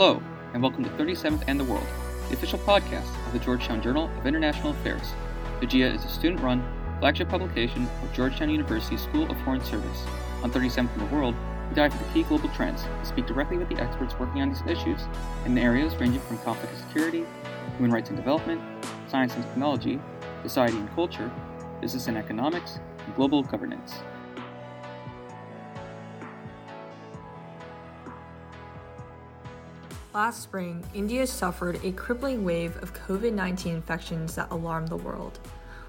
Hello, and welcome to 37th and the World, the official podcast of the Georgetown Journal of International Affairs. The GIA is a student run flagship publication of Georgetown University School of Foreign Service. On 37th and the World, we dive into key global trends and speak directly with the experts working on these issues in areas ranging from conflict and security, human rights and development, science and technology, society and culture, business and economics, and global governance. Last spring, India suffered a crippling wave of COVID 19 infections that alarmed the world.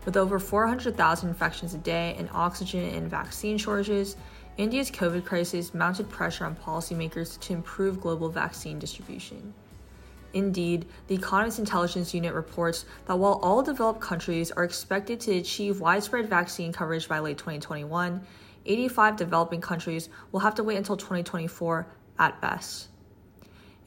With over 400,000 infections a day and oxygen and vaccine shortages, India's COVID crisis mounted pressure on policymakers to improve global vaccine distribution. Indeed, the Economist Intelligence Unit reports that while all developed countries are expected to achieve widespread vaccine coverage by late 2021, 85 developing countries will have to wait until 2024 at best.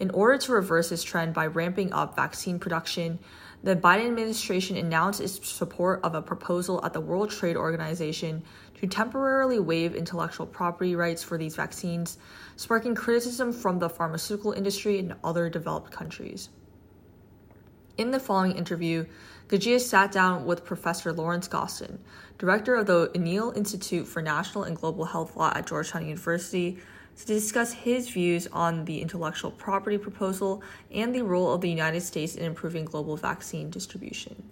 In order to reverse this trend by ramping up vaccine production, the Biden administration announced its support of a proposal at the World Trade Organization to temporarily waive intellectual property rights for these vaccines, sparking criticism from the pharmaceutical industry and other developed countries. In the following interview, Gajia sat down with Professor Lawrence Gostin, director of the O'Neill Institute for National and Global Health Law at Georgetown University, to discuss his views on the intellectual property proposal and the role of the United States in improving global vaccine distribution.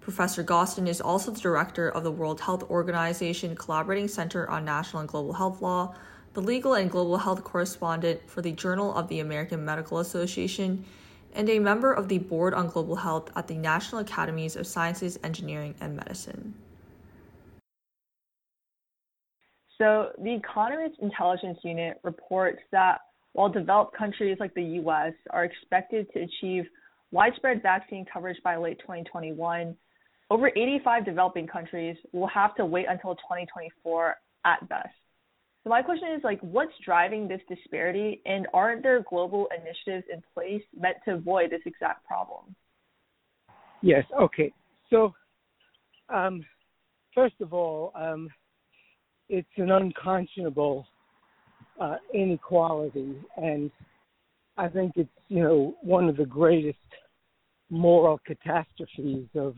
Professor Gostin is also the director of the World Health Organization Collaborating Center on National and Global Health Law, the legal and global health correspondent for the Journal of the American Medical Association, and a member of the Board on Global Health at the National Academies of Sciences, Engineering, and Medicine. So, the Economist Intelligence Unit reports that while developed countries like the US are expected to achieve widespread vaccine coverage by late 2021, over 85 developing countries will have to wait until 2024 at best. So my question is like what's driving this disparity and aren't there global initiatives in place meant to avoid this exact problem? Yes, okay. So um, first of all, um, it's an unconscionable uh, inequality, and I think it's you know one of the greatest moral catastrophes of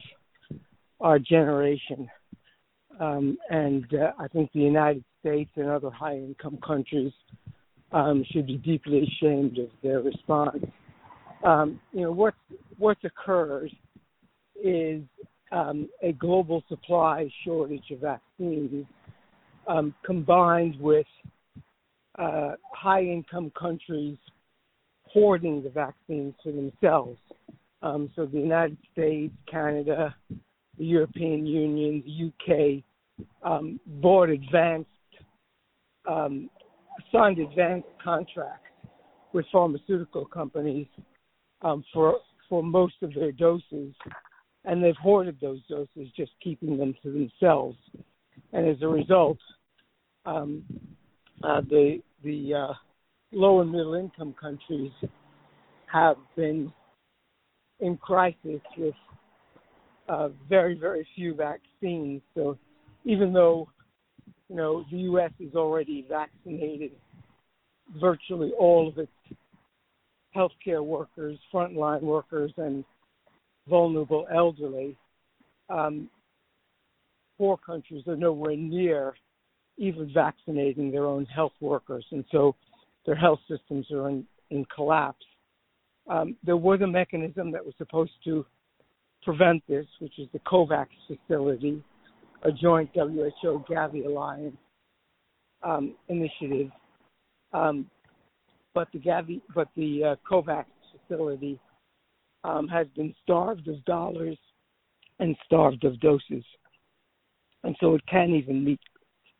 our generation. Um, and uh, I think the United States and other high-income countries um, should be deeply ashamed of their response. Um, you know what's what's occurred is um, a global supply shortage of vaccines um, combined with uh, high income countries hoarding the vaccines for themselves. Um, so the United States, Canada, the European Union, the UK um, bought advanced, um, signed advanced contracts with pharmaceutical companies um, for for most of their doses, and they've hoarded those doses, just keeping them to themselves. And as a result, um, uh, the the uh, low and middle income countries have been in crisis with uh, very very few vaccines. So even though you know the U.S. is already vaccinated virtually all of its healthcare workers, frontline workers, and vulnerable elderly, um, poor countries are nowhere near even vaccinating their own health workers, and so their health systems are in, in collapse. Um, there was a mechanism that was supposed to prevent this, which is the COVAX facility, a joint WHO Gavi alliance um, initiative. Um, but the Gavi, but the uh, COVAX facility um, has been starved of dollars and starved of doses, and so it can't even meet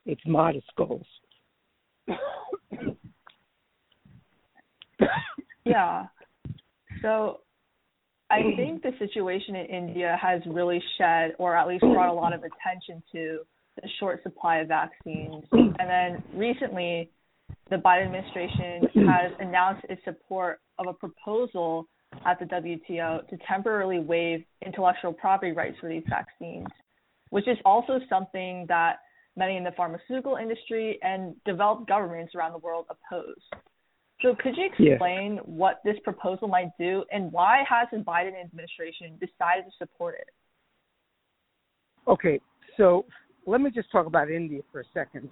its modest goals. yeah. So I think the situation in India has really shed, or at least brought a lot of attention to the short supply of vaccines. And then recently, the Biden administration has announced its support of a proposal at the WTO to temporarily waive intellectual property rights for these vaccines, which is also something that many in the pharmaceutical industry and developed governments around the world oppose. So could you explain yes. what this proposal might do and why has the Biden administration decided to support it? Okay, so let me just talk about India for a second,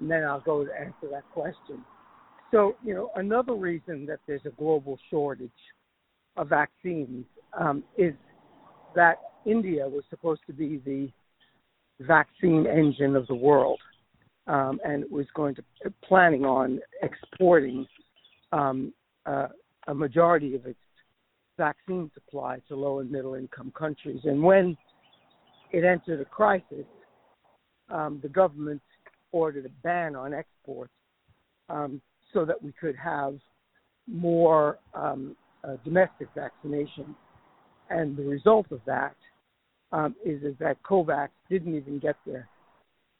and then I'll go to answer that question. So, you know, another reason that there's a global shortage of vaccines um, is that India was supposed to be the vaccine engine of the world, um, and was going to planning on exporting um, uh, a majority of its vaccine supply to low and middle income countries. And when it entered a crisis, um, the government ordered a ban on exports um, so that we could have more um, uh, domestic vaccination. And the result of that um, is, is that COVAX didn't even get the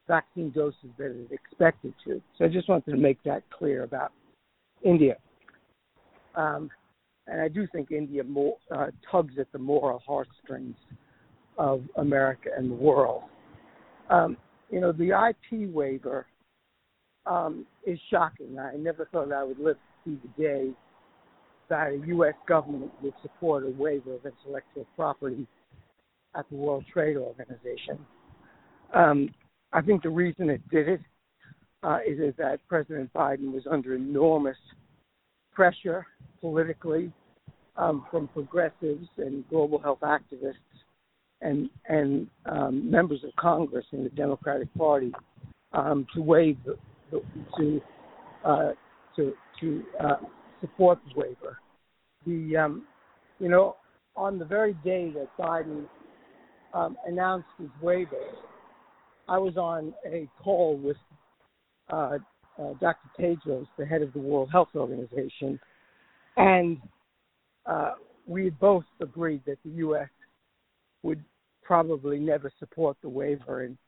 vaccine doses that it expected to. So I just wanted to make that clear about India. Um, and I do think India more, uh, tugs at the moral heartstrings of America and the world. Um, you know, the IP waiver um, is shocking. I never thought I would live to see the day that a U.S. government would support a waiver of intellectual property at the World Trade Organization. Um, I think the reason it did it uh, is, is that President Biden was under enormous pressure politically um, from progressives and global health activists and and um, members of Congress in the Democratic Party um, to waive the, the, to uh, to to uh, support the waiver. The um, you know on the very day that Biden um, announced his waiver, I was on a call with uh, uh, Dr. Tedros, the head of the World Health Organization, and uh, we both agreed that the U.S. would probably never support the waiver, and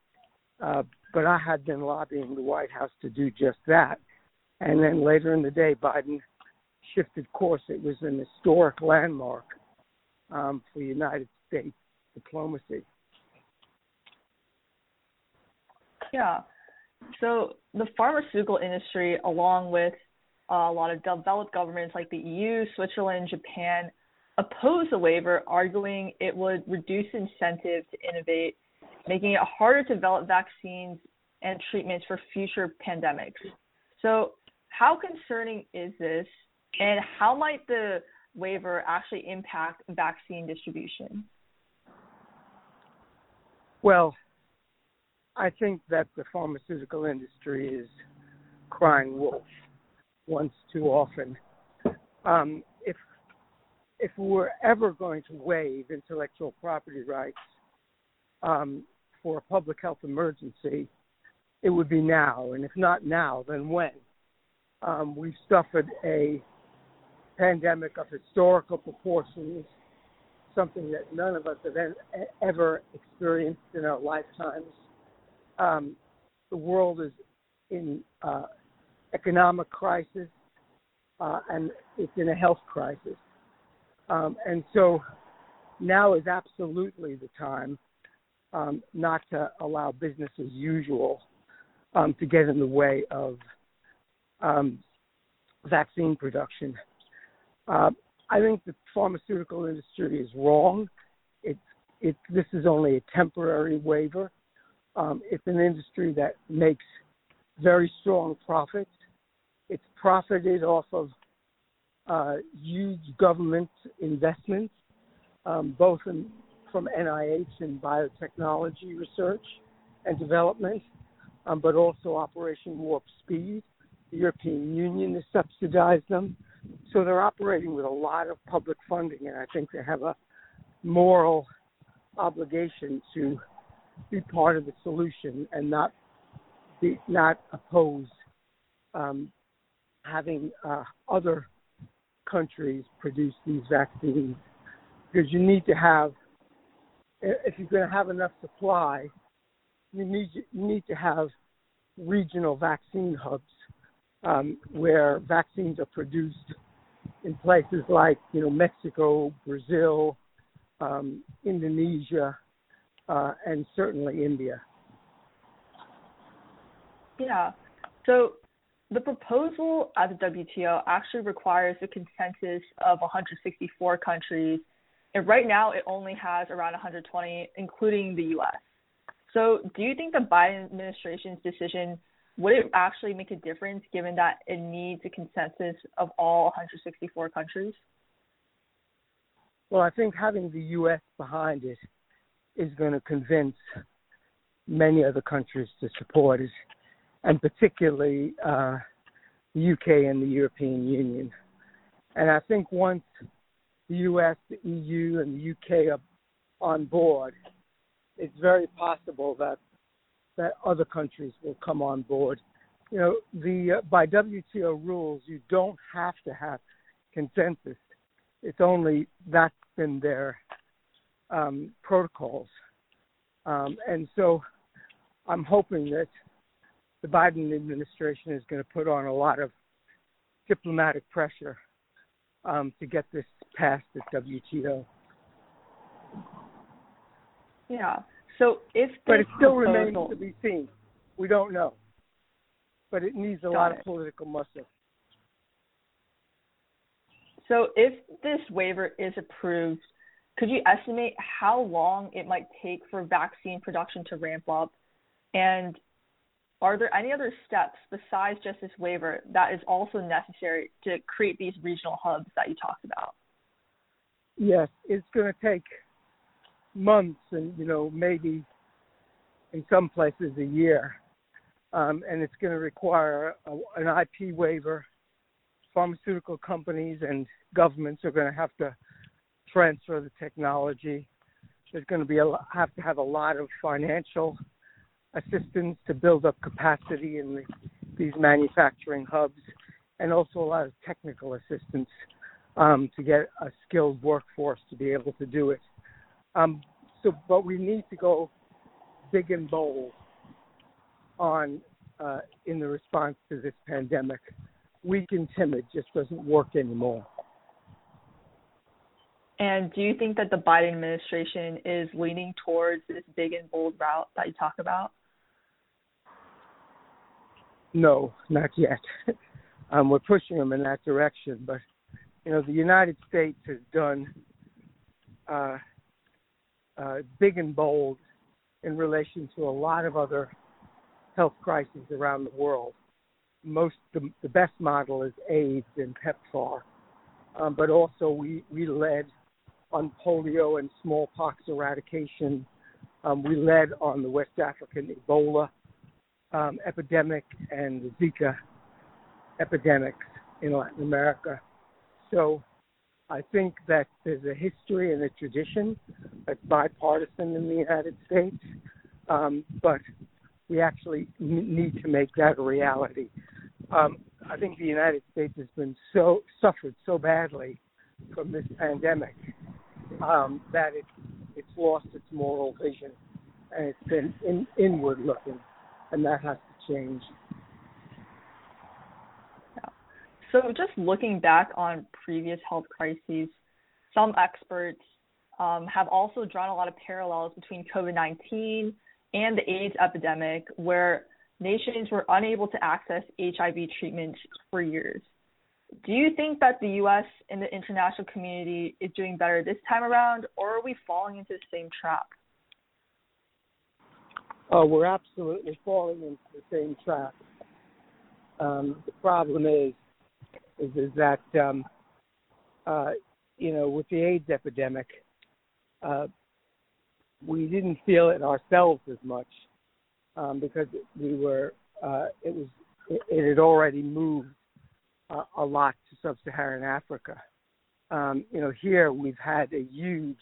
uh, but I had been lobbying the White House to do just that. And then later in the day, Biden shifted course. It was an historic landmark um, for the United States diplomacy. Yeah. So the pharmaceutical industry, along with uh, a lot of developed governments like the EU, Switzerland, Japan, opposed the waiver, arguing it would reduce incentive to innovate, making it harder to develop vaccines and treatments for future pandemics. So, how concerning is this, and how might the waiver actually impact vaccine distribution? Well, I think that the pharmaceutical industry is crying wolf once too often. Um, if if we're ever going to waive intellectual property rights um, for a public health emergency, it would be now. And if not now, then when? Um, we've suffered a pandemic of historical proportions, something that none of us have ever experienced in our lifetimes. Um, the world is in uh, economic crisis, uh, and it's in a health crisis. Um, and so now is absolutely the time um, not to allow business as usual um, to get in the way of um, vaccine production. Uh, I think the pharmaceutical industry is wrong. It's it, this is only a temporary waiver. Um, it's an industry that makes very strong profits. It's profited off of uh, huge government investments, um, both in, from NIH and biotechnology research and development, um, but also Operation Warp Speed. The European Union has subsidized them. So they're operating with a lot of public funding, and I think they have a moral obligation to be part of the solution and not be not oppose um, having uh, other countries produce these vaccines. Because you need to have if you're going to have enough supply you need you need to have regional vaccine hubs um, where vaccines are produced in places like you know Mexico, Brazil, um, Indonesia, uh, and certainly India. Yeah. So the proposal at the WTO actually requires a consensus of 164 countries, and right now it only has around 120, including the U.S. So, do you think the Biden administration's decision would it actually make a difference given that it needs a consensus of all 164 countries? Well, I think having the U.S. behind it is going to convince many other countries to support it, and particularly uh, the UK and the European Union. And I think once the US, the EU, and the UK are on board, it's very possible that that other countries will come on board. You know, the uh, by WTO rules, you don't have to have consensus. It's only that's been their um, protocols, um, and so I'm hoping that the Biden administration is going to put on a lot of diplomatic pressure um, to get this passed at WTO. Yeah. So if but it still proposal... remains to be seen. We don't know, but it needs a lot it. of political muscle. So if this waiver is approved, could you estimate how long it might take for vaccine production to ramp up? And are there any other steps besides just this waiver that is also necessary to create these regional hubs that you talked about? Yes, it's going to take months and, you know, maybe in some places a year. Um, and it's going to require a, an IP waiver. Pharmaceutical companies and governments are going to have to transfer the technology. There's going to be a have to have a lot of financial assistance to build up capacity in the, these manufacturing hubs, and also a lot of technical assistance um, to get a skilled workforce to be able to do it. Um, so, but we need to go big and bold on uh, in the response to this pandemic. Weak and timid just doesn't work anymore. And do you think that the Biden administration is leaning towards this big and bold route that you talk about? No, not yet. um, we're pushing them in that direction, but you know, the United States has done uh, uh, big and bold in relation to a lot of other health crises around the world. Most the, the best model is AIDS and PEPFAR, um, but also we we led on polio and smallpox eradication. Um, we led on the West African Ebola um, epidemic and the Zika epidemics in Latin America. So I think that there's a history and a tradition that's bipartisan in the United States, um, but we actually need to make that a reality. Um, I think the United States has been so suffered so badly from this pandemic um, that it, it's lost its moral vision and it's been in, inward looking, and that has to change. So, just looking back on previous health crises, some experts um, have also drawn a lot of parallels between COVID 19 and the AIDS epidemic, where nations were unable to access HIV treatment for years. Do you think that the U.S. and the international community is doing better this time around, or are we falling into the same trap? Oh, we're absolutely falling into the same trap. Um, the problem is, is, is that um, uh, you know, with the AIDS epidemic, uh, we didn't feel it ourselves as much um, because we were, uh, it was, it, it had already moved uh, a lot to sub-Saharan Africa. Um, you know, here we've had a huge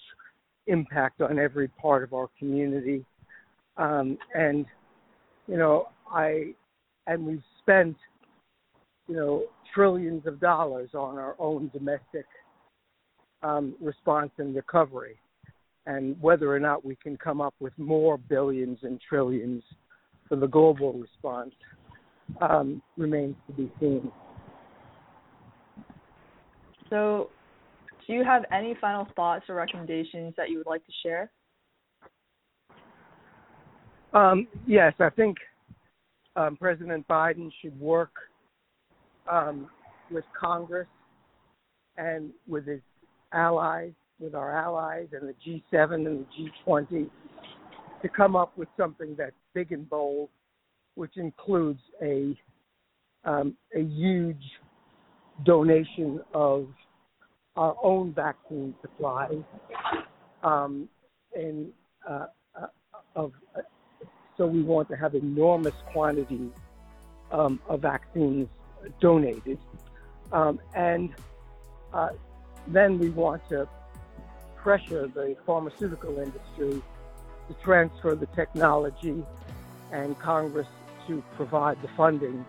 impact on every part of our community, um, and you know, I and we've spent you know trillions of dollars on our own domestic um, response and recovery, and whether or not we can come up with more billions and trillions for the global response um, remains to be seen. So, do you have any final thoughts or recommendations that you would like to share? Um, yes, I think um, President Biden should work um, with Congress and with his allies, with our allies and the G7 and the G20 to come up with something that's big and bold, which includes a um, a huge donation of our own vaccine supply um, and uh, uh, of so we want to have enormous quantities um, of vaccines donated, um, and uh, then we want to pressure the pharmaceutical industry to transfer the technology and Congress to provide the funding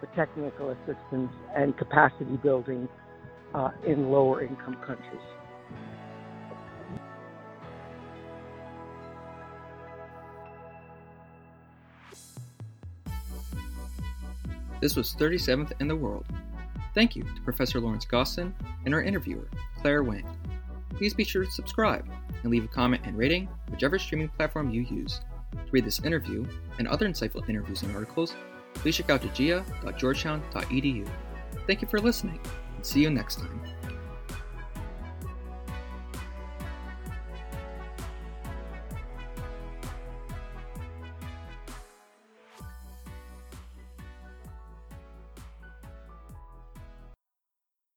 for technical assistance and capacity building uh, in lower income countries. This was 37th and the World. Thank you to Professor Lawrence Gostin and our interviewer, Claire Wang. Please be sure to subscribe and leave a comment and rating, whichever streaming platform you use. To read this interview and other insightful interviews and articles, please check out jia.georgetown.edu. Thank you for listening, and see you next time.